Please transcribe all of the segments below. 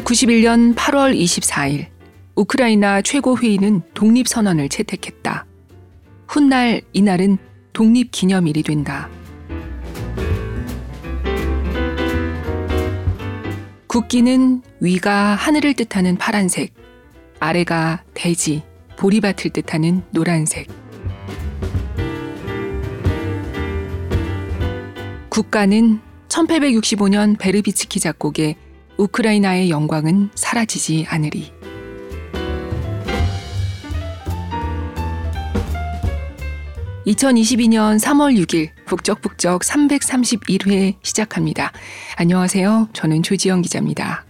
1991년 8월 24일 우크라이나 최고회의는 독립선언을 채택했다. 훗날 이날은 독립기념일이 된다. 국기는 위가 하늘을 뜻하는 파란색, 아래가 대지, 보리밭을 뜻하는 노란색. 국가는 1865년 베르비츠키 작곡의 우크라이나의 영광은 사라지지 않으리. 2022년 3월 6일 북적북적 331회 시작합니다. 안녕하세요. 저는 조지영 기자입니다.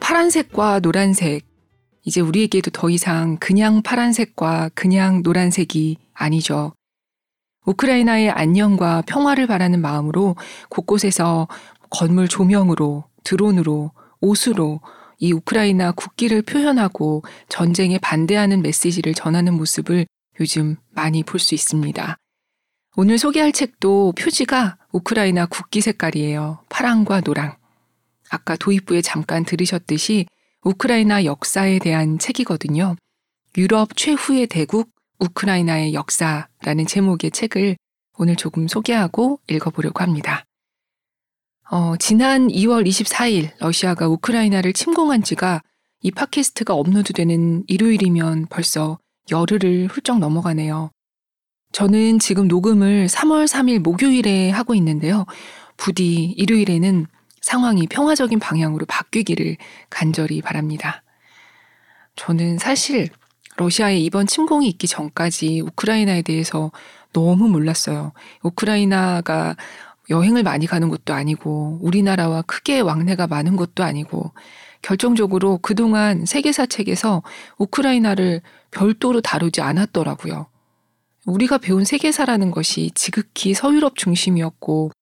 파란색과 노란색. 이제 우리에게도 더 이상 그냥 파란색과 그냥 노란색이 아니죠. 우크라이나의 안녕과 평화를 바라는 마음으로 곳곳에서 건물 조명으로, 드론으로, 옷으로 이 우크라이나 국기를 표현하고 전쟁에 반대하는 메시지를 전하는 모습을 요즘 많이 볼 수 있습니다. 오늘 소개할 책도 표지가 우크라이나 국기 색깔이에요. 파랑과 노랑. 아까 도입부에 잠깐 들으셨듯이 우크라이나 역사에 대한 책이거든요. 유럽 최후의 대국 우크라이나의 역사라는 제목의 책을 오늘 조금 소개하고 읽어보려고 합니다. 어, 지난 2월 24일 러시아가 우크라이나를 침공한 지가 이 팟캐스트가 업로드되는 일요일이면 벌써 열흘을 훌쩍 넘어가네요. 저는 지금 녹음을 3월 3일 목요일에 하고 있는데요. 부디 일요일에는 상황이 평화적인 방향으로 바뀌기를 간절히 바랍니다. 저는 사실 러시아의 이번 침공이 있기 전까지 우크라이나에 대해서 너무 몰랐어요. 우크라이나가 여행을 많이 가는 것도 아니고 우리나라와 크게 왕래가 많은 것도 아니고 결정적으로 그동안 세계사 책에서 우크라이나를 별도로 다루지 않았더라고요. 우리가 배운 세계사라는 것이 지극히 서유럽 중심이었고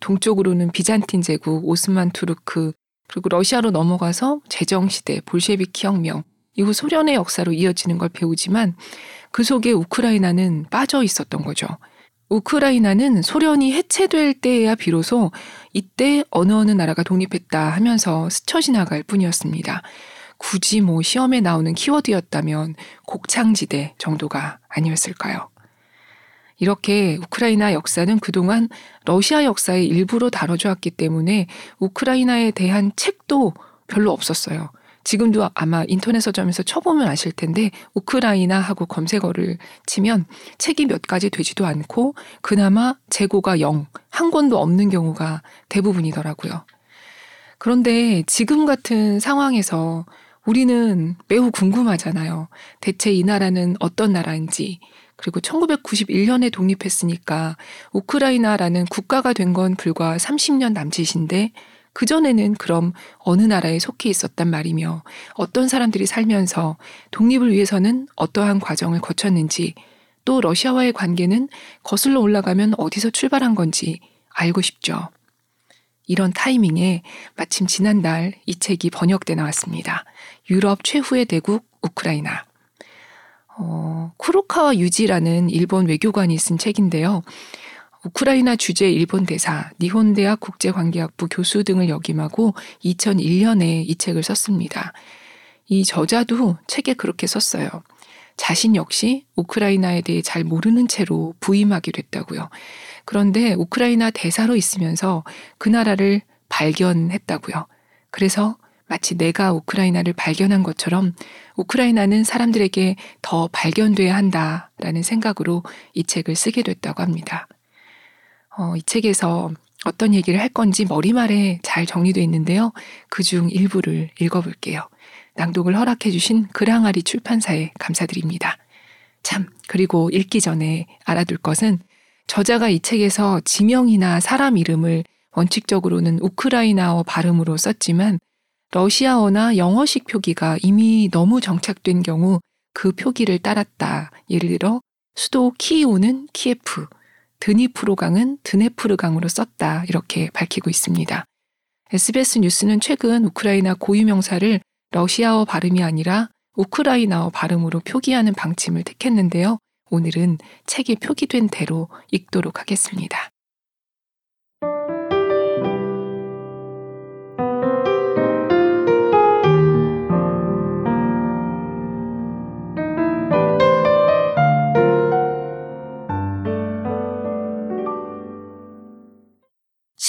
동쪽으로는 비잔틴 제국, 오스만 투르크, 그리고 러시아로 넘어가서 제정시대, 볼셰비키 혁명, 이후 소련의 역사로 이어지는 걸 배우지만 그 속에 우크라이나는 빠져 있었던 거죠. 우크라이나는 소련이 해체될 때야 비로소 이때 어느 어느 나라가 독립했다 하면서 스쳐 지나갈 뿐이었습니다. 굳이 뭐 시험에 나오는 키워드였다면 곡창지대 정도가 아니었을까요? 이렇게 우크라이나 역사는 그동안 러시아 역사의 일부로 다뤄져 왔기 때문에 우크라이나에 대한 책도 별로 없었어요. 지금도 아마 인터넷 서점에서 쳐보면 아실 텐데 우크라이나 하고 검색어를 치면 책이 몇 가지 되지도 않고 그나마 재고가 0, 한 권도 없는 경우가 대부분이더라고요. 그런데 지금 같은 상황에서 우리는 매우 궁금하잖아요. 대체 이 나라는 어떤 나라인지, 그리고 1991년에 독립했으니까 우크라이나라는 국가가 된 건 불과 30년 남짓인데 그전에는 그럼 어느 나라에 속해 있었단 말이며 어떤 사람들이 살면서 독립을 위해서는 어떠한 과정을 거쳤는지 또 러시아와의 관계는 거슬러 올라가면 어디서 출발한 건지 알고 싶죠. 이런 타이밍에 마침 지난달 이 책이 번역돼 나왔습니다. 유럽 최후의 대국 우크라이나. 어, 쿠로카와 유지라는 일본 외교관이 쓴 책인데요. 우크라이나 주재 일본 대사, 니혼대학 국제관계학부 교수 등을 역임하고 2001년에 이 책을 썼습니다. 이 저자도 책에 그렇게 썼어요. 자신 역시 우크라이나에 대해 잘 모르는 채로 부임하게 됐다고요. 그런데 우크라이나 대사로 있으면서 그 나라를 발견했다고요. 그래서 마치 내가 우크라이나를 발견한 것처럼 우크라이나는 사람들에게 더 발견돼야 한다라는 생각으로 이 책을 쓰게 됐다고 합니다. 어, 이 책에서 어떤 얘기를 할 건지 머리말에 잘 정리되어 있는데요. 그 중 일부를 읽어볼게요. 낭독을 허락해주신 그랑아리 출판사에 감사드립니다. 참, 그리고 읽기 전에 알아둘 것은 저자가 이 책에서 지명이나 사람 이름을 원칙적으로는 우크라이나어 발음으로 썼지만 러시아어나 영어식 표기가 이미 너무 정착된 경우 그 표기를 따랐다. 예를 들어 수도 키이우는 키예프, 드니프로강은 드네프르강으로 썼다. 이렇게 밝히고 있습니다. SBS 뉴스는 최근 우크라이나 고유 명사를 러시아어 발음이 아니라 우크라이나어 발음으로 표기하는 방침을 택했는데요. 오늘은 책에 표기된 대로 읽도록 하겠습니다.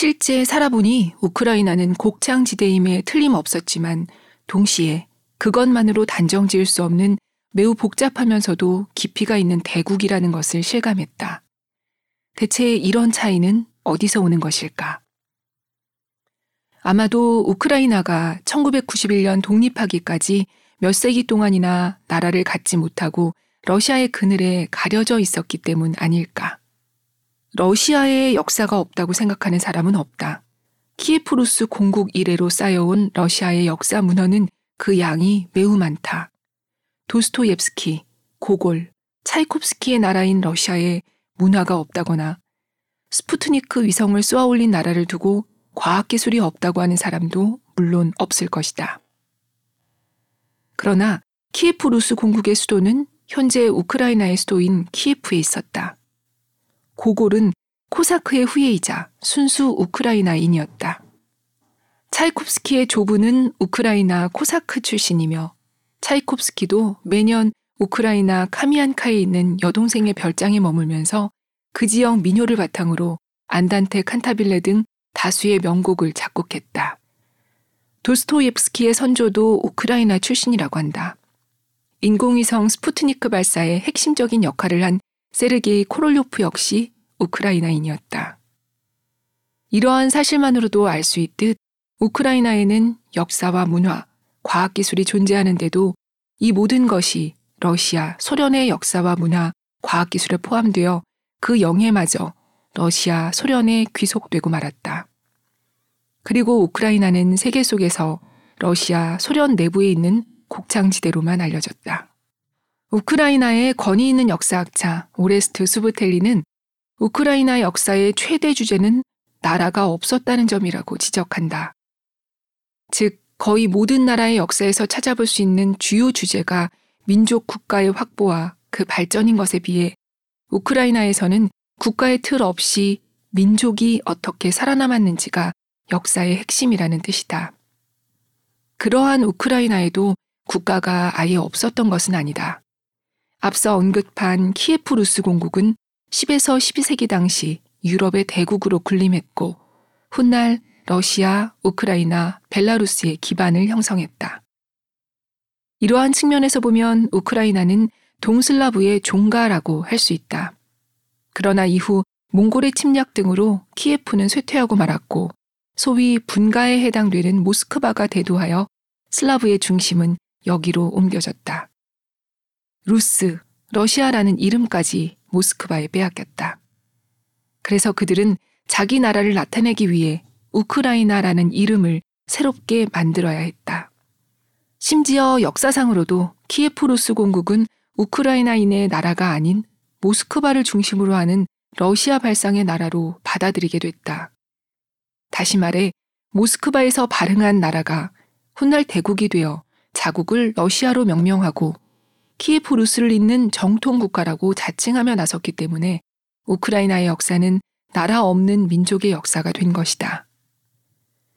실제 살아보니 우크라이나는 곡창지대임에 틀림없었지만 동시에 그것만으로 단정 지을 수 없는 매우 복잡하면서도 깊이가 있는 대국이라는 것을 실감했다. 대체 이런 차이는 어디서 오는 것일까? 아마도 우크라이나가 1991년 독립하기까지 몇 세기 동안이나 나라를 갖지 못하고 러시아의 그늘에 가려져 있었기 때문 아닐까. 러시아의 역사가 없다고 생각하는 사람은 없다. 키예프루스 공국 이래로 쌓여온 러시아의 역사 문헌은 그 양이 매우 많다. 도스토옙스키, 고골, 차이콥스키의 나라인 러시아에 문화가 없다거나 스푸트니크 위성을 쏘아 올린 나라를 두고 과학기술이 없다고 하는 사람도 물론 없을 것이다. 그러나 키예프루스 공국의 수도는 현재 우크라이나의 수도인 키예프에 있었다. 고골은 코사크의 후예이자 순수 우크라이나인이었다. 차이콥스키의 조부는 우크라이나 코사크 출신이며 차이콥스키도 매년 우크라이나 카미안카에 있는 여동생의 별장에 머물면서 그 지역 민요를 바탕으로 안단테 칸타빌레 등 다수의 명곡을 작곡했다. 도스토옙스키의 선조도 우크라이나 출신이라고 한다. 인공위성 스푸트니크 발사의 핵심적인 역할을 한 세르게이 코롤료프 역시 우크라이나인이었다. 이러한 사실만으로도 알 수 있듯 우크라이나에는 역사와 문화, 과학기술이 존재하는데도 이 모든 것이 러시아, 소련의 역사와 문화, 과학기술에 포함되어 그 영해마저 러시아, 소련에 귀속되고 말았다. 그리고 우크라이나는 세계 속에서 러시아, 소련 내부에 있는 곡창지대로만 알려졌다. 우크라이나의 권위 있는 역사학자 오레스트 수브텔리는 우크라이나 역사의 최대 주제는 나라가 없었다는 점이라고 지적한다. 즉, 거의 모든 나라의 역사에서 찾아볼 수 있는 주요 주제가 민족 국가의 확보와 그 발전인 것에 비해 우크라이나에서는 국가의 틀 없이 민족이 어떻게 살아남았는지가 역사의 핵심이라는 뜻이다. 그러한 우크라이나에도 국가가 아예 없었던 것은 아니다. 앞서 언급한 키예프루스 공국은 10에서 12세기 당시 유럽의 대국으로 군림했고 훗날 러시아, 우크라이나, 벨라루스의 기반을 형성했다. 이러한 측면에서 보면 우크라이나는 동슬라브의 종가라고 할 수 있다. 그러나 이후 몽골의 침략 등으로 키예프는 쇠퇴하고 말았고 소위 분가에 해당되는 모스크바가 대두하여 슬라브의 중심은 여기로 옮겨졌다. 루스, 러시아라는 이름까지 모스크바에 빼앗겼다. 그래서 그들은 자기 나라를 나타내기 위해 우크라이나라는 이름을 새롭게 만들어야 했다. 심지어 역사상으로도 키예프루스 공국은 우크라이나인의 나라가 아닌 모스크바를 중심으로 하는 러시아 발상의 나라로 받아들이게 됐다. 다시 말해 모스크바에서 발흥한 나라가 훗날 대국이 되어 자국을 러시아로 명명하고 키예프 루스를 잇는 정통 국가라고 자칭하며 나섰기 때문에 우크라이나의 역사는 나라 없는 민족의 역사가 된 것이다.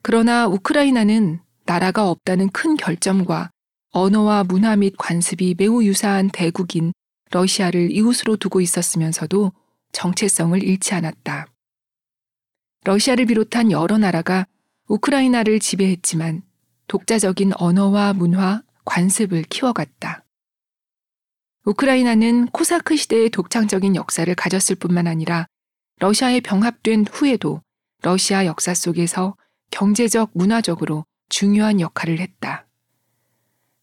그러나 우크라이나는 나라가 없다는 큰 결점과 언어와 문화 및 관습이 매우 유사한 대국인 러시아를 이웃으로 두고 있었으면서도 정체성을 잃지 않았다. 러시아를 비롯한 여러 나라가 우크라이나를 지배했지만 독자적인 언어와 문화, 관습을 키워갔다. 우크라이나는 코사크 시대의 독창적인 역사를 가졌을 뿐만 아니라 러시아에 병합된 후에도 러시아 역사 속에서 경제적, 문화적으로 중요한 역할을 했다.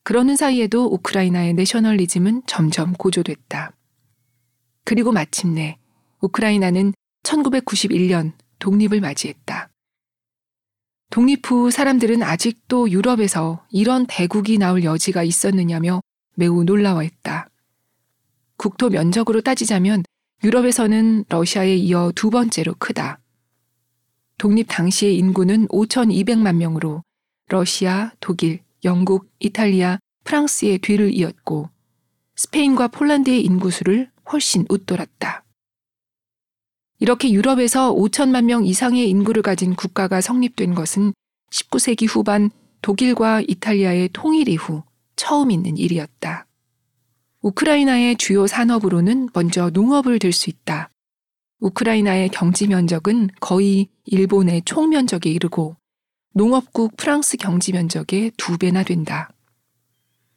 그러는 사이에도 우크라이나의 내셔널리즘은 점점 고조됐다. 그리고 마침내 우크라이나는 1991년 독립을 맞이했다. 독립 후 사람들은 아직도 유럽에서 이런 대국이 나올 여지가 있었느냐며 매우 놀라워했다. 국토 면적으로 따지자면 유럽에서는 러시아에 이어 두 번째로 크다. 독립 당시의 인구는 5,200만 명으로 러시아, 독일, 영국, 이탈리아, 프랑스의 뒤를 이었고 스페인과 폴란드의 인구수를 훨씬 웃돌았다. 이렇게 유럽에서 5천만 명 이상의 인구를 가진 국가가 성립된 것은 19세기 후반 독일과 이탈리아의 통일 이후 처음 있는 일이었다. 우크라이나의 주요 산업으로는 먼저 농업을 들 수 있다. 우크라이나의 경지 면적은 거의 일본의 총 면적에 이르고 농업국 프랑스 경지 면적의 두 배나 된다.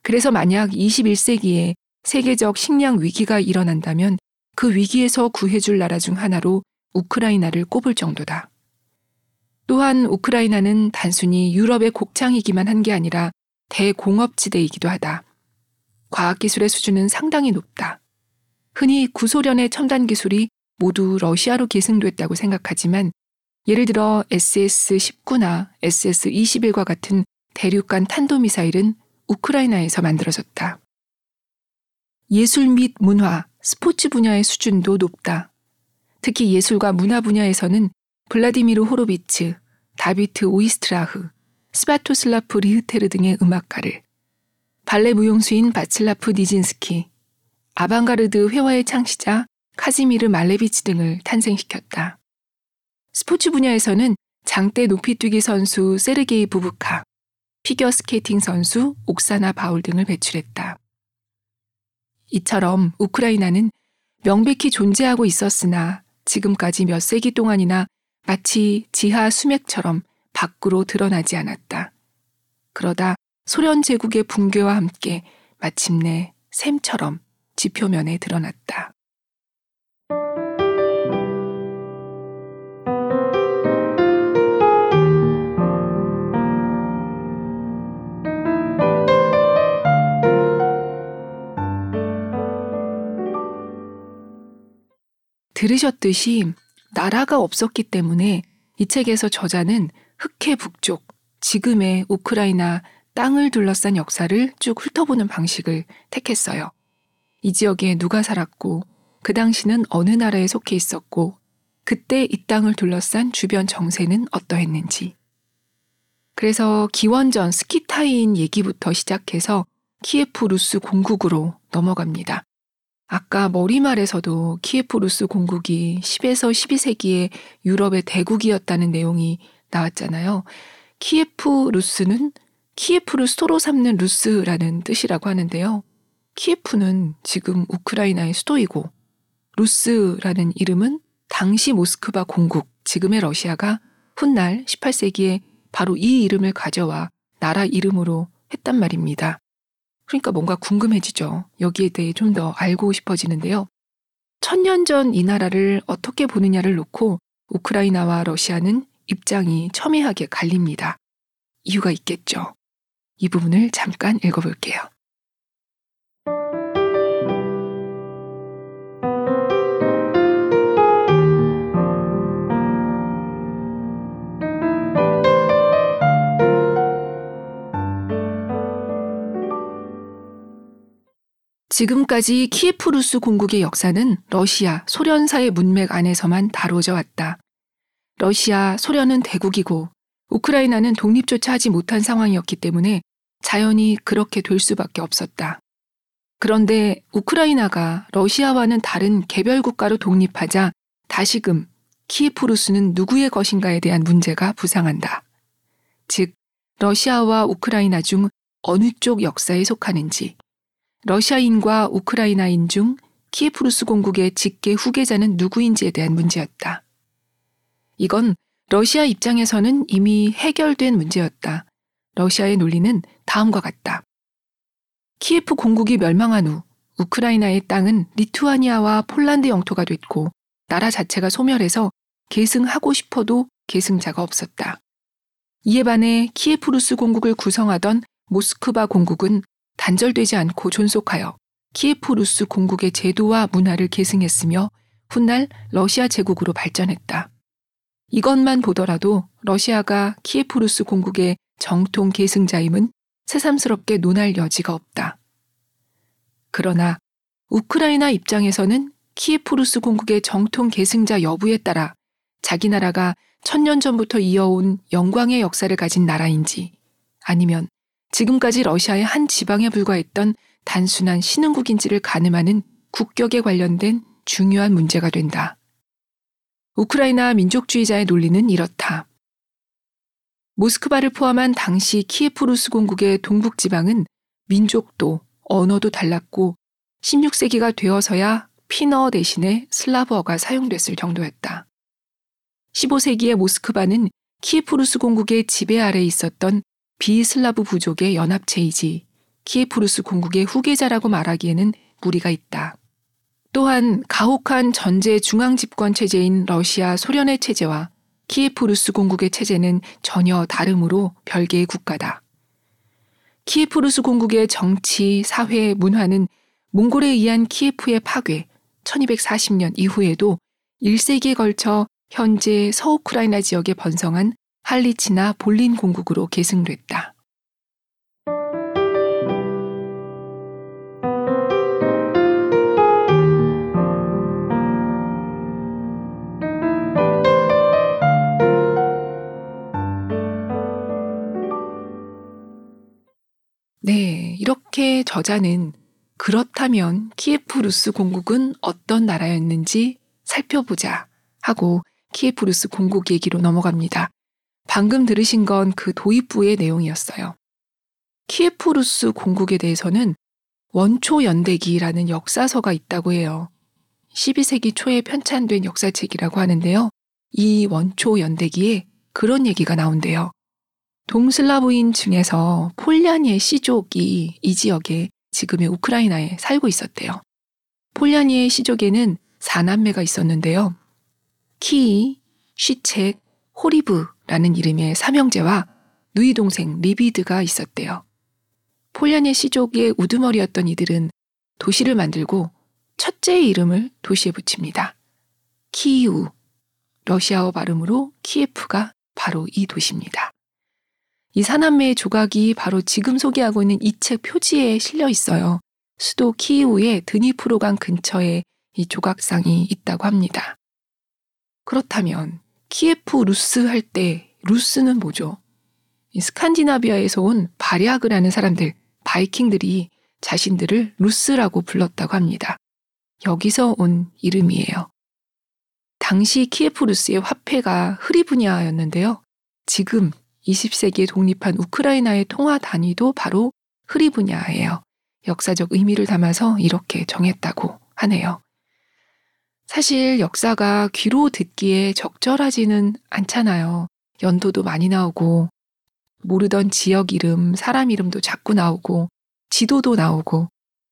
그래서 만약 21세기에 세계적 식량 위기가 일어난다면 그 위기에서 구해줄 나라 중 하나로 우크라이나를 꼽을 정도다. 또한 우크라이나는 단순히 유럽의 곡창이기만 한 게 아니라 대공업지대이기도 하다. 과학기술의 수준은 상당히 높다. 흔히 구소련의 첨단 기술이 모두 러시아로 계승됐다고 생각하지만 예를 들어 SS-19나 SS-21과 같은 대륙간 탄도미사일은 우크라이나에서 만들어졌다. 예술 및 문화, 스포츠 분야의 수준도 높다. 특히 예술과 문화 분야에서는 블라디미르 호로비츠, 다비트 오이스트라흐, 스뱌토슬라프 리흐테르 등의 음악가를, 발레 무용수인 바츨라프 니진스키, 아방가르드 회화의 창시자 카지미르 말레비치 등을 탄생시켰다. 스포츠 분야에서는 장대 높이뛰기 선수 세르게이 부부카, 피겨 스케이팅 선수 옥사나 바이울 등을 배출했다. 이처럼 우크라이나는 명백히 존재하고 있었으나 지금까지 몇 세기 동안이나 마치 지하 수맥처럼 밖으로 드러나지 않았다. 그러다 소련 제국의 붕괴와 함께 마침내 샘처럼 지표면에 드러났다. 들으셨듯이 나라가 없었기 때문에 이 책에서 저자는 흑해 북쪽, 지금의 우크라이나 땅을 둘러싼 역사를 쭉 훑어보는 방식을 택했어요. 이 지역에 누가 살았고, 그 당시는 어느 나라에 속해 있었고, 그때 이 땅을 둘러싼 주변 정세는 어떠했는지. 그래서 기원전 스키타이인 얘기부터 시작해서 키예프 루스 공국으로 넘어갑니다. 아까 머리말에서도 키예프 루스 공국이 10에서 12세기에 유럽의 대국이었다는 내용이 나왔잖아요. 키예프 루스는 키예프를 수도로 삼는 루스라는 뜻이라고 하는데요. 키예프는 지금 우크라이나의 수도이고 루스라는 이름은 당시 모스크바 공국, 지금의 러시아가 훗날 18세기에 바로 이 이름을 가져와 나라 이름으로 했단 말입니다. 그러니까 뭔가 궁금해지죠. 여기에 대해 좀 더 알고 싶어지는데요. 천년 전 이 나라를 어떻게 보느냐를 놓고 우크라이나와 러시아는 입장이 첨예하게 갈립니다. 이유가 있겠죠. 이 부분을 잠깐 읽어볼게요. 지금까지 키예프루스 공국의 역사는 러시아, 소련사의 문맥 안에서만 다뤄져 왔다. 러시아, 소련은 대국이고 우크라이나는 독립조차 하지 못한 상황이었기 때문에 자연히 그렇게 될 수밖에 없었다. 그런데 우크라이나가 러시아와는 다른 개별 국가로 독립하자 다시금 키예프루스는 누구의 것인가에 대한 문제가 부상한다. 즉, 러시아와 우크라이나 중 어느 쪽 역사에 속하는지, 러시아인과 우크라이나인 중 키예프루스 공국의 직계 후계자는 누구인지에 대한 문제였다. 이건 러시아 입장에서는 이미 해결된 문제였다. 러시아의 논리는 다음과 같다. 키예프 공국이 멸망한 후 우크라이나의 땅은 리투아니아와 폴란드 영토가 됐고 나라 자체가 소멸해서 계승하고 싶어도 계승자가 없었다. 이에 반해 키예프루스 공국을 구성하던 모스크바 공국은 단절되지 않고 존속하여 키예프루스 공국의 제도와 문화를 계승했으며 훗날 러시아 제국으로 발전했다. 이것만 보더라도 러시아가 키예프루스 공국의 정통 계승자임은 새삼스럽게 논할 여지가 없다. 그러나 우크라이나 입장에서는 키예프루스 공국의 정통 계승자 여부에 따라 자기 나라가 천년 전부터 이어온 영광의 역사를 가진 나라인지 아니면 지금까지 러시아의 한 지방에 불과했던 단순한 신흥국인지를 가늠하는 국격에 관련된 중요한 문제가 된다. 우크라이나 민족주의자의 논리는 이렇다. 모스크바를 포함한 당시 키예프루스 공국의 동북 지방은 민족도 언어도 달랐고 16세기가 되어서야 핀어 대신에 슬라브어가 사용됐을 정도였다. 15세기의 모스크바는 키에프루스 공국의 지배 아래 있었던 비슬라브 부족의 연합체이지 키에프루스 공국의 후계자라고 말하기에는 무리가 있다. 또한 가혹한 전제 중앙 집권 체제인 러시아 소련의 체제와 키에프루스 공국의 체제는 전혀 다르므로 별개의 국가다. 키에프루스 공국의 정치, 사회, 문화는 몽골에 의한 키에프의 파괴, 1240년 이후에도 1세기에 걸쳐 현재 서우크라이나 지역에 번성한 할리치나 볼린 공국으로 계승됐다. 저자는 그렇다면 키에프루스 공국은 어떤 나라였는지 살펴보자 하고 키에프루스 공국 얘기로 넘어갑니다. 방금 들으신 건 그 도입부의 내용이었어요. 키에프루스 공국에 대해서는 원초 연대기라는 역사서가 있다고 해요. 12세기 초에 편찬된 역사책이라고 하는데요. 이 원초 연대기에 그런 얘기가 나온대요. 동슬라브인 중에서 폴냐니의 시족이 이 지역에 지금의 우크라이나에 살고 있었대요. 폴냐니의 시족에는 4남매가 있었는데요. 키, 쉬책, 호리브라는 이름의 삼형제와 누이 동생 리비드가 있었대요. 폴냐니 시족의 우두머리였던 이들은 도시를 만들고 첫째의 이름을 도시에 붙입니다. 키이우, 러시아어 발음으로 키예프가 바로 이 도시입니다. 이 사남매의 조각이 바로 지금 소개하고 있는 이 책 표지에 실려 있어요. 수도 키이우의 드니프로강 근처에 이 조각상이 있다고 합니다. 그렇다면 키예프 루스 할 때 루스는 뭐죠? 스칸디나비아에서 온 바랴그라 하는 사람들, 바이킹들이 자신들을 루스라고 불렀다고 합니다. 여기서 온 이름이에요. 당시 키예프 루스의 화폐가 흐리브냐였는데요. 지금 20세기에 독립한 우크라이나의 통화 단위도 바로 흐리브냐예요. 역사적 의미를 담아서 이렇게 정했다고 하네요. 사실 역사가 귀로 듣기에 적절하지는 않잖아요. 연도도 많이 나오고, 모르던 지역 이름, 사람 이름도 자꾸 나오고, 지도도 나오고,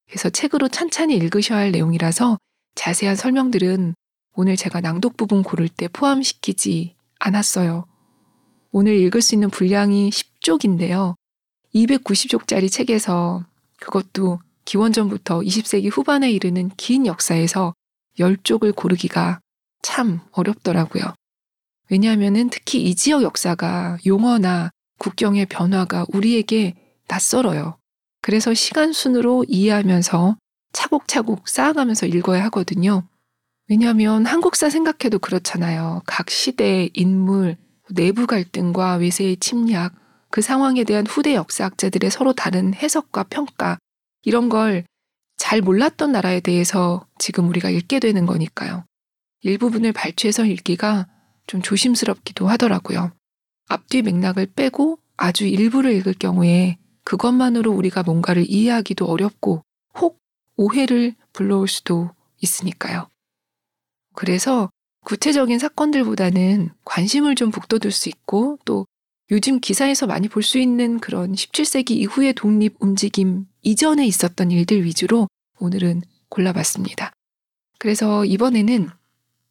그래서 책으로 찬찬히 읽으셔야 할 내용이라서 자세한 설명들은 오늘 제가 낭독 부분 고를 때 포함시키지 않았어요. 오늘 읽을 수 있는 분량이 10쪽인데요. 290쪽짜리 책에서 그것도 기원전부터 20세기 후반에 이르는 긴 역사에서 10쪽을 고르기가 참 어렵더라고요. 왜냐하면 특히 이 지역 역사가 용어나 국경의 변화가 우리에게 낯설어요. 그래서 시간 순으로 이해하면서 차곡차곡 쌓아가면서 읽어야 하거든요. 왜냐하면 한국사 생각해도 그렇잖아요. 각 시대의 인물, 내부 갈등과 외세의 침략, 그 상황에 대한 후대 역사학자들의 서로 다른 해석과 평가, 이런 걸 잘 몰랐던 나라에 대해서 지금 우리가 읽게 되는 거니까요. 일부분을 발췌해서 읽기가 좀 조심스럽기도 하더라고요. 앞뒤 맥락을 빼고 아주 일부를 읽을 경우에 그것만으로 우리가 뭔가를 이해하기도 어렵고 혹 오해를 불러올 수도 있으니까요. 그래서 구체적인 사건들보다는 관심을 좀 북돋을 수 있고 또 요즘 기사에서 많이 볼 수 있는 그런 17세기 이후의 독립 움직임 이전에 있었던 일들 위주로 오늘은 골라봤습니다. 그래서 이번에는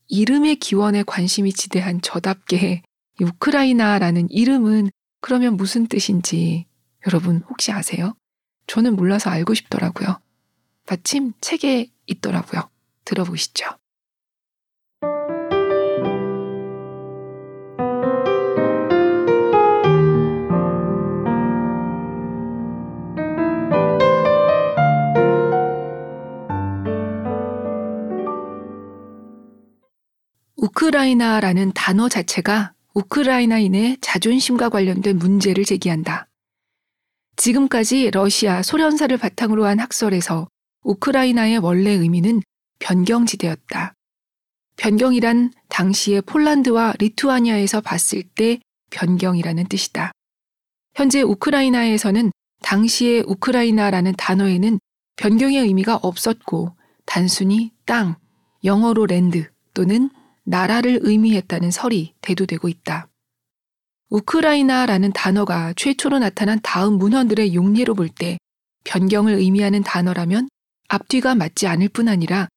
이름의 기원에 관심이 지대한 저답게 우크라이나라는 이름은 그러면 무슨 뜻인지 여러분 혹시 아세요? 저는 몰라서 알고 싶더라고요. 마침 책에 있더라고요. 들어보시죠. 우크라이나라는 단어 자체가 우크라이나인의 자존심과 관련된 문제를 제기한다. 지금까지 러시아, 소련사를 바탕으로 한 학설에서 우크라이나의 원래 의미는 변경지대였다. 변경이란 당시의 폴란드와 리투아니아에서 봤을 때 변경이라는 뜻이다. 현재 우크라이나에서는 당시의 우크라이나라는 단어에는 변경의 의미가 없었고 단순히 땅, 영어로 랜드 또는 나라를 의미했다는 설이 대두되고 있다. 우크라이나라는 단어가 최초로 나타난 다음 문헌들의 용례로 볼 때 변경을 의미하는 단어라면 앞뒤가 맞지 않을 뿐 아니라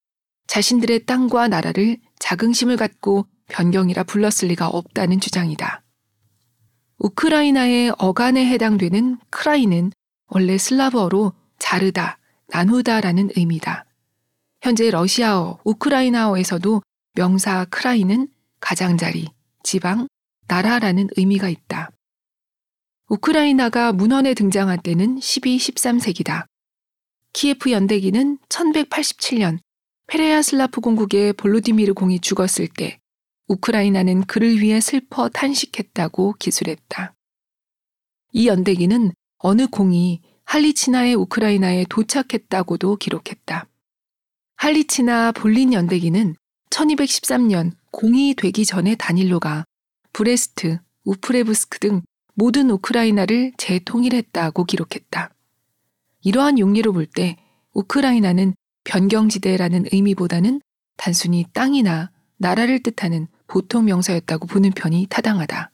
자신들의 땅과 나라를 자긍심을 갖고 변경이라 불렀을 리가 없다는 주장이다. 우크라이나의 어간에 해당되는 크라이는 원래 슬라브어로 자르다, 나누다라는 의미다. 현재 러시아어, 우크라이나어에서도 명사 크라이는 가장자리, 지방, 나라라는 의미가 있다. 우크라이나가 문헌에 등장한 때는 12, 13세기다. 키예프 연대기는 1187년 페레야 슬라프 공국의 볼로디미르 공이 죽었을 때 우크라이나는 그를 위해 슬퍼 탄식했다고 기술했다. 이 연대기는 어느 공이 할리치나의 우크라이나에 도착했다고도 기록했다. 할리치나 볼린 연대기는 1213년 공이 되기 전에 다닐로가 브레스트, 우프레브스크 등 모든 우크라이나를 재통일했다고 기록했다. 이러한 용례로 볼 때 우크라이나는 변경지대라는 의미보다는 단순히 땅이나 나라를 뜻하는 보통 명사였다고 보는 편이 타당하다.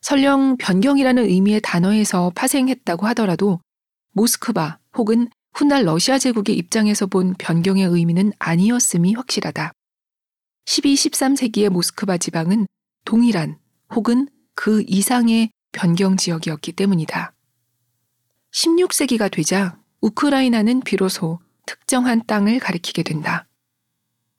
설령 변경이라는 의미의 단어에서 파생했다고 하더라도 모스크바 혹은 훗날 러시아 제국의 입장에서 본 변경의 의미는 아니었음이 확실하다. 12, 13세기의 모스크바 지방은 동일한 혹은 그 이상의 변경 지역이었기 때문이다. 16세기가 되자 우크라이나는 비로소 특정한 땅을 가리키게 된다.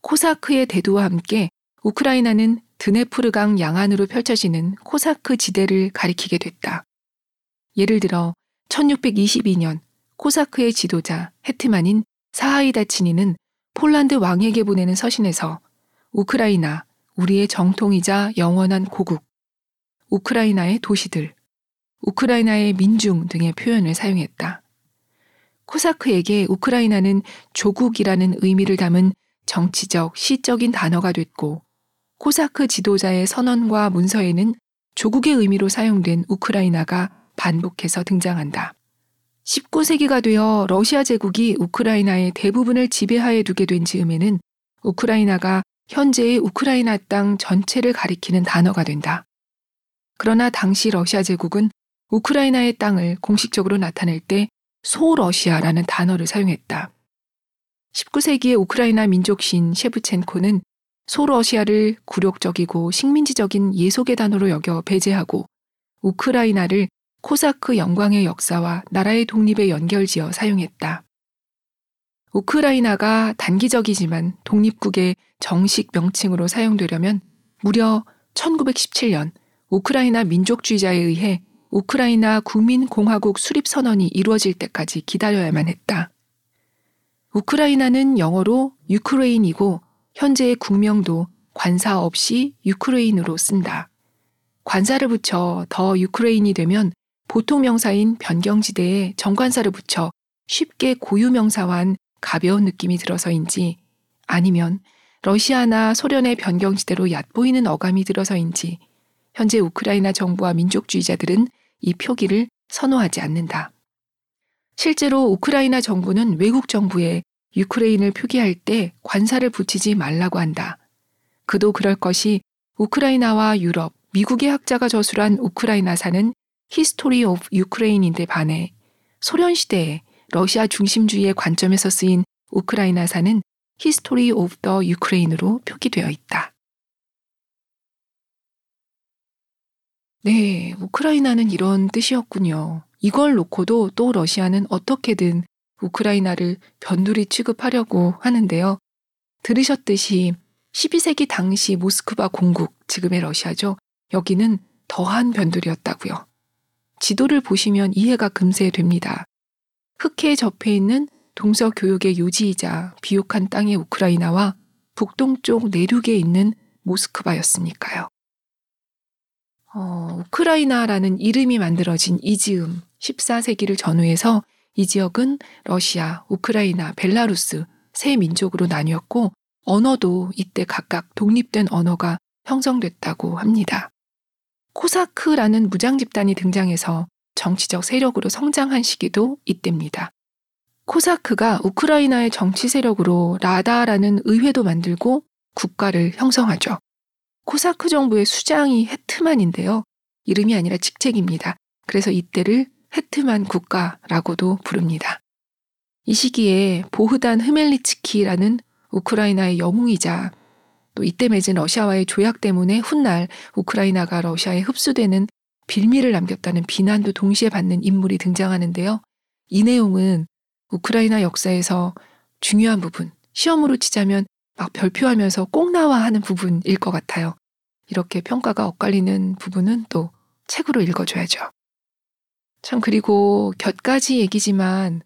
코사크의 대두와 함께 우크라이나는 드네프르강 양안으로 펼쳐지는 코사크 지대를 가리키게 됐다. 예를 들어 1622년 코사크의 지도자 헤트만인 사하이다치니는 폴란드 왕에게 보내는 서신에서 우크라이나, 우리의 정통이자 영원한 고국, 우크라이나의 도시들, 우크라이나의 민중 등의 표현을 사용했다. 코사크에게 우크라이나는 조국이라는 의미를 담은 정치적, 시적인 단어가 됐고 코사크 지도자의 선언과 문서에는 조국의 의미로 사용된 우크라이나가 반복해서 등장한다. 19세기가 되어 러시아 제국이 우크라이나의 대부분을 지배하에 두게 된 즈음에는 우크라이나가 현재의 우크라이나 땅 전체를 가리키는 단어가 된다. 그러나 당시 러시아 제국은 우크라이나의 땅을 공식적으로 나타낼 때 소러시아라는 단어를 사용했다. 19세기의 우크라이나 민족신 셰브첸코는 소러시아를 굴욕적이고 식민지적인 예속의 단어로 여겨 배제하고 우크라이나를 코사크 영광의 역사와 나라의 독립에 연결지어 사용했다. 우크라이나가 단기적이지만 독립국의 정식 명칭으로 사용되려면 무려 1917년 우크라이나 민족주의자에 의해 우크라이나 국민공화국 수립선언이 이루어질 때까지 기다려야만 했다. 우크라이나는 영어로 유크레인이고 현재의 국명도 관사 없이 유크레인으로 쓴다. 관사를 붙여 더 유크레인이 되면 보통 명사인 변경지대에 정관사를 붙여 쉽게 고유 명사화한 가벼운 느낌이 들어서인지 아니면 러시아나 소련의 변경지대로 얕보이는 어감이 들어서인지 현재 우크라이나 정부와 민족주의자들은 이 표기를 선호하지 않는다. 실제로 우크라이나 정부는 외국 정부에 Ukraine을 표기할 때 관사를 붙이지 말라고 한다. 그도 그럴 것이 우크라이나와 유럽, 미국의 학자가 저술한 우크라이나사는 History of Ukraine인데 반해 소련 시대에 러시아 중심주의의 관점에서 쓰인 우크라이나사는 History of the Ukraine으로 표기되어 있다. 네, 우크라이나는 이런 뜻이었군요. 이걸 놓고도 또 러시아는 어떻게든 우크라이나를 변두리 취급하려고 하는데요. 들으셨듯이 12세기 당시 모스크바 공국, 지금의 러시아죠. 여기는 더한 변두리였다고요. 지도를 보시면 이해가 금세 됩니다. 흑해에 접해 있는 동서 교육의 요지이자 비옥한 땅의 우크라이나와 북동쪽 내륙에 있는 모스크바였으니까요. 어, 우크라이나라는 이름이 만들어진 이 즈음 14세기를 전후해서 이 지역은 러시아, 우크라이나, 벨라루스 세 민족으로 나뉘었고 언어도 이때 각각 독립된 언어가 형성됐다고 합니다. 코사크라는 무장 집단이 등장해서 정치적 세력으로 성장한 시기도 이때입니다. 코사크가 우크라이나의 정치 세력으로 라다라는 의회도 만들고 국가를 형성하죠. 코사크 정부의 수장이 헤트만인데요. 이름이 아니라 직책입니다. 그래서 이때를 헤트만 국가라고도 부릅니다. 이 시기에 보흐단 흐멜리츠키라는 우크라이나의 영웅이자 또 이때 맺은 러시아와의 조약 때문에 훗날 우크라이나가 러시아에 흡수되는 빌미를 남겼다는 비난도 동시에 받는 인물이 등장하는데요. 이 내용은 우크라이나 역사에서 중요한 부분, 시험으로 치자면 막 별표하면서 꼭 나와 하는 부분일 것 같아요. 이렇게 평가가 엇갈리는 부분은 또 책으로 읽어줘야죠. 참, 그리고 곁가지 얘기지만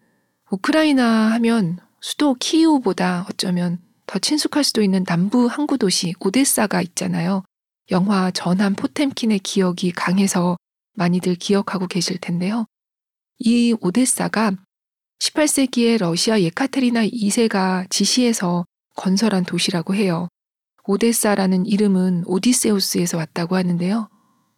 우크라이나 하면 수도 키이우보다 어쩌면 더 친숙할 수도 있는 남부 항구 도시 오데사가 있잖아요. 영화 전함 포템킨의 기억이 강해서 많이들 기억하고 계실 텐데요. 이 오데사가 18세기에 러시아 예카테리나 2세가 지시해서 건설한 도시라고 해요. 오데사라는 이름은 오디세우스에서 왔다고 하는데요.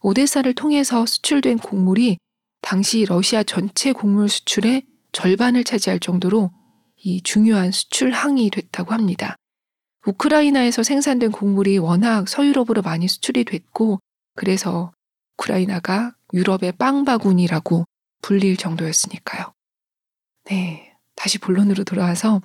오데사를 통해서 수출된 곡물이 당시 러시아 전체 곡물 수출의 절반을 차지할 정도로 이 중요한 수출항이 됐다고 합니다. 우크라이나에서 생산된 곡물이 워낙 서유럽으로 많이 수출이 됐고 그래서 우크라이나가 유럽의 빵바구니라고 불릴 정도였으니까요. 네, 다시 본론으로 돌아와서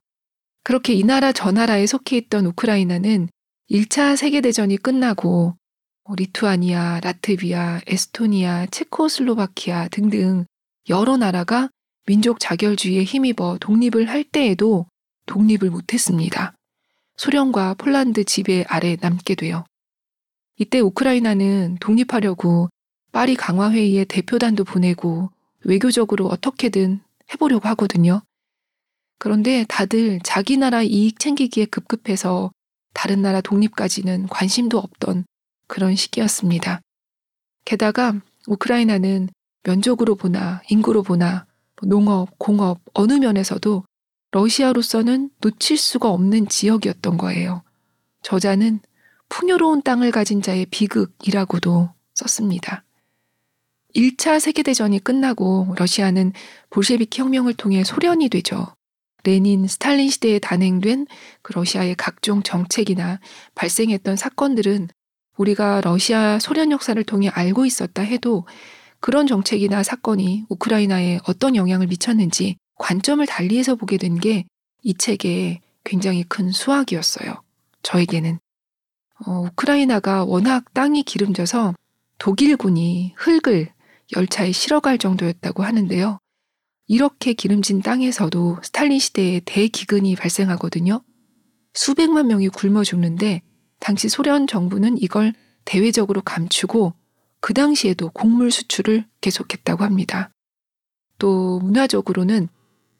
그렇게 이 나라 저 나라에 속해 있던 우크라이나는 1차 세계대전이 끝나고 뭐 리투아니아, 라트비아, 에스토니아, 체코슬로바키아 등등 여러 나라가 민족 자결주의에 힘입어 독립을 할 때에도 독립을 못했습니다. 소련과 폴란드 지배 아래 남게 돼요. 이때 우크라이나는 독립하려고 파리 강화회의에 대표단도 보내고 외교적으로 어떻게든 해보려고 하거든요. 그런데 다들 자기 나라 이익 챙기기에 급급해서 다른 나라 독립까지는 관심도 없던 그런 시기였습니다. 게다가 우크라이나는 면적으로 보나 인구로 보나 뭐 농업, 공업 어느 면에서도 러시아로서는 놓칠 수가 없는 지역이었던 거예요. 저자는 풍요로운 땅을 가진 자의 비극이라고도 썼습니다. 1차 세계대전이 끝나고 러시아는 볼셰비키 혁명을 통해 소련이 되죠. 레닌, 스탈린 시대에 단행된 그 러시아의 각종 정책이나 발생했던 사건들은 우리가 러시아 소련 역사를 통해 알고 있었다 해도 그런 정책이나 사건이 우크라이나에 어떤 영향을 미쳤는지 관점을 달리해서 보게 된 게 이 책의 굉장히 큰 수확이었어요. 저에게는. 어, 우크라이나가 워낙 땅이 기름져서 독일군이 흙을 열차에 실어갈 정도였다고 하는데요. 이렇게 기름진 땅에서도 스탈린 시대에 대기근이 발생하거든요. 수백만 명이 굶어 죽는데 당시 소련 정부는 이걸 대외적으로 감추고 그 당시에도 곡물 수출을 계속했다고 합니다. 또 문화적으로는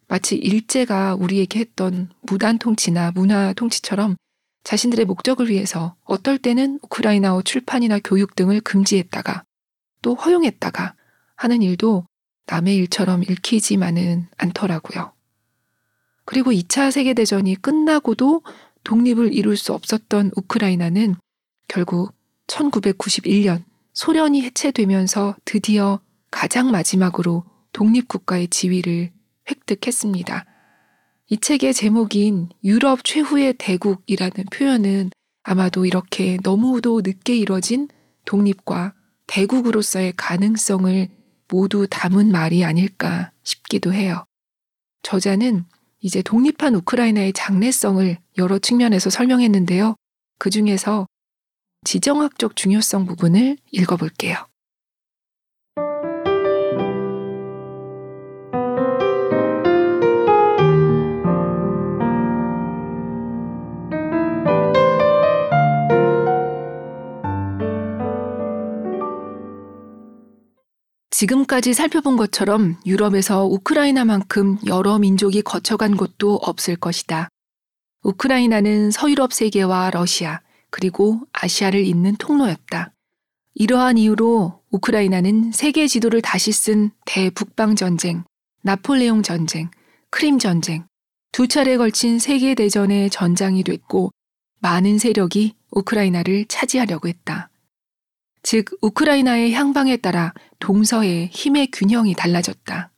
마치 일제가 우리에게 했던 무단 통치나 문화 통치처럼 자신들의 목적을 위해서 어떨 때는 우크라이나어 출판이나 교육 등을 금지했다가 또 허용했다가 하는 일도 남의 일처럼 읽히지만은 않더라고요. 그리고 2차 세계대전이 끝나고도 독립을 이룰 수 없었던 우크라이나는 결국 1991년 소련이 해체되면서 드디어 가장 마지막으로 독립국가의 지위를 획득했습니다. 이 책의 제목인 유럽 최후의 대국이라는 표현은 아마도 이렇게 너무도 늦게 이뤄진 독립과 대국으로서의 가능성을 모두 담은 말이 아닐까 싶기도 해요. 저자는 이제 독립한 우크라이나의 장래성을 여러 측면에서 설명했는데요. 그 중에서 지정학적 중요성 부분을 읽어볼게요. 지금까지 살펴본 것처럼 유럽에서 우크라이나만큼 여러 민족이 거쳐간 곳도 없을 것이다. 우크라이나는 서유럽 세계와 러시아, 그리고 아시아를 잇는 통로였다. 이러한 이유로 우크라이나는 세계 지도를 다시 쓴 대북방 전쟁, 나폴레옹 전쟁, 크림 전쟁, 두 차례 걸친 세계 대전의 전장이 됐고 많은 세력이 우크라이나를 차지하려고 했다. 즉 우크라이나의 향방에 따라 동서의 힘의 균형이 달라졌다.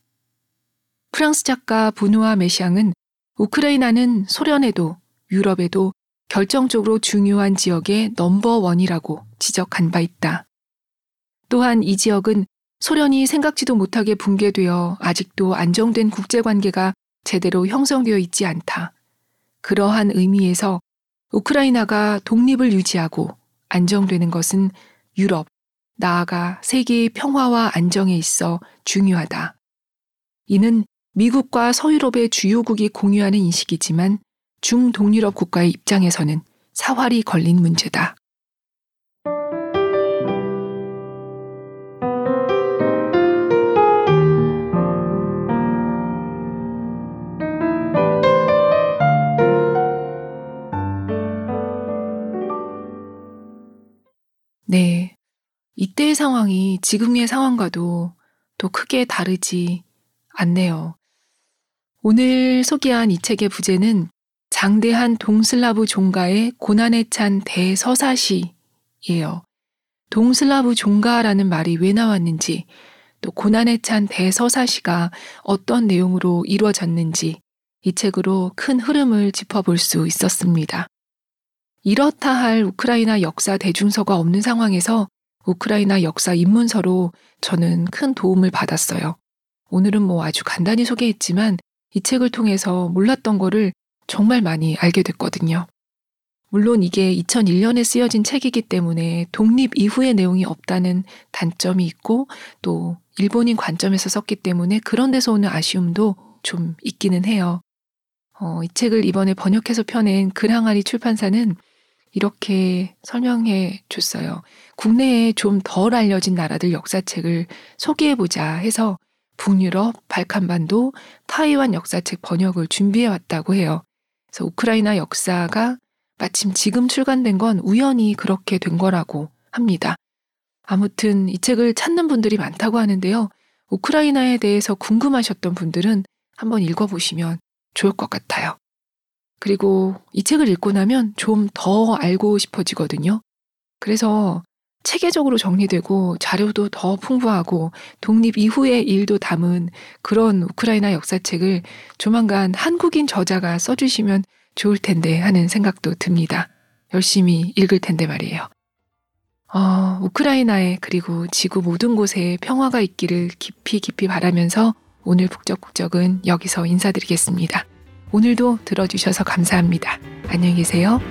프랑스 작가 보누아 메시앙은 우크라이나는 소련에도 유럽에도 결정적으로 중요한 지역의 넘버원이라고 지적한 바 있다. 또한 이 지역은 소련이 생각지도 못하게 붕괴되어 아직도 안정된 국제관계가 제대로 형성되어 있지 않다. 그러한 의미에서 우크라이나가 독립을 유지하고 안정되는 것은 유럽, 나아가 세계의 평화와 안정에 있어 중요하다. 이는 미국과 서유럽의 주요국이 공유하는 인식이지만 중동유럽 국가의 입장에서는 사활이 걸린 문제다. 네. 이때의 상황이 지금의 상황과도 또 크게 다르지 않네요. 오늘 소개한 이 책의 부제는 장대한 동슬라브 종가의 고난에 찬 대서사시예요. 동슬라브 종가라는 말이 왜 나왔는지, 또 고난에 찬 대서사시가 어떤 내용으로 이루어졌는지 이 책으로 큰 흐름을 짚어볼 수 있었습니다. 이렇다 할 우크라이나 역사 대중서가 없는 상황에서 우크라이나 역사 입문서로 저는 큰 도움을 받았어요. 오늘은 뭐 아주 간단히 소개했지만 이 책을 통해서 몰랐던 거를 정말 많이 알게 됐거든요. 물론 이게 2001년에 쓰여진 책이기 때문에 독립 이후의 내용이 없다는 단점이 있고 또 일본인 관점에서 썼기 때문에 그런 데서 오는 아쉬움도 좀 있기는 해요. 어, 이 책을 이번에 번역해서 펴낸 글항아리 출판사는 이렇게 설명해 줬어요. 국내에 좀 덜 알려진 나라들 역사책을 소개해보자 해서 북유럽, 발칸반도, 타이완 역사책 번역을 준비해 왔다고 해요. 그래서 우크라이나 역사가 마침 지금 출간된 건 우연히 그렇게 된 거라고 합니다. 아무튼 이 책을 찾는 분들이 많다고 하는데요. 우크라이나에 대해서 궁금하셨던 분들은 한번 읽어보시면 좋을 것 같아요. 그리고 이 책을 읽고 나면 좀 더 알고 싶어지거든요. 그래서 체계적으로 정리되고 자료도 더 풍부하고 독립 이후의 일도 담은 그런 우크라이나 역사책을 조만간 한국인 저자가 써주시면 좋을 텐데 하는 생각도 듭니다. 열심히 읽을 텐데 말이에요. 어, 우크라이나에 그리고 지구 모든 곳에 평화가 있기를 깊이 깊이 바라면서 오늘 북적북적은 여기서 인사드리겠습니다. 오늘도 들어주셔서 감사합니다. 안녕히 계세요.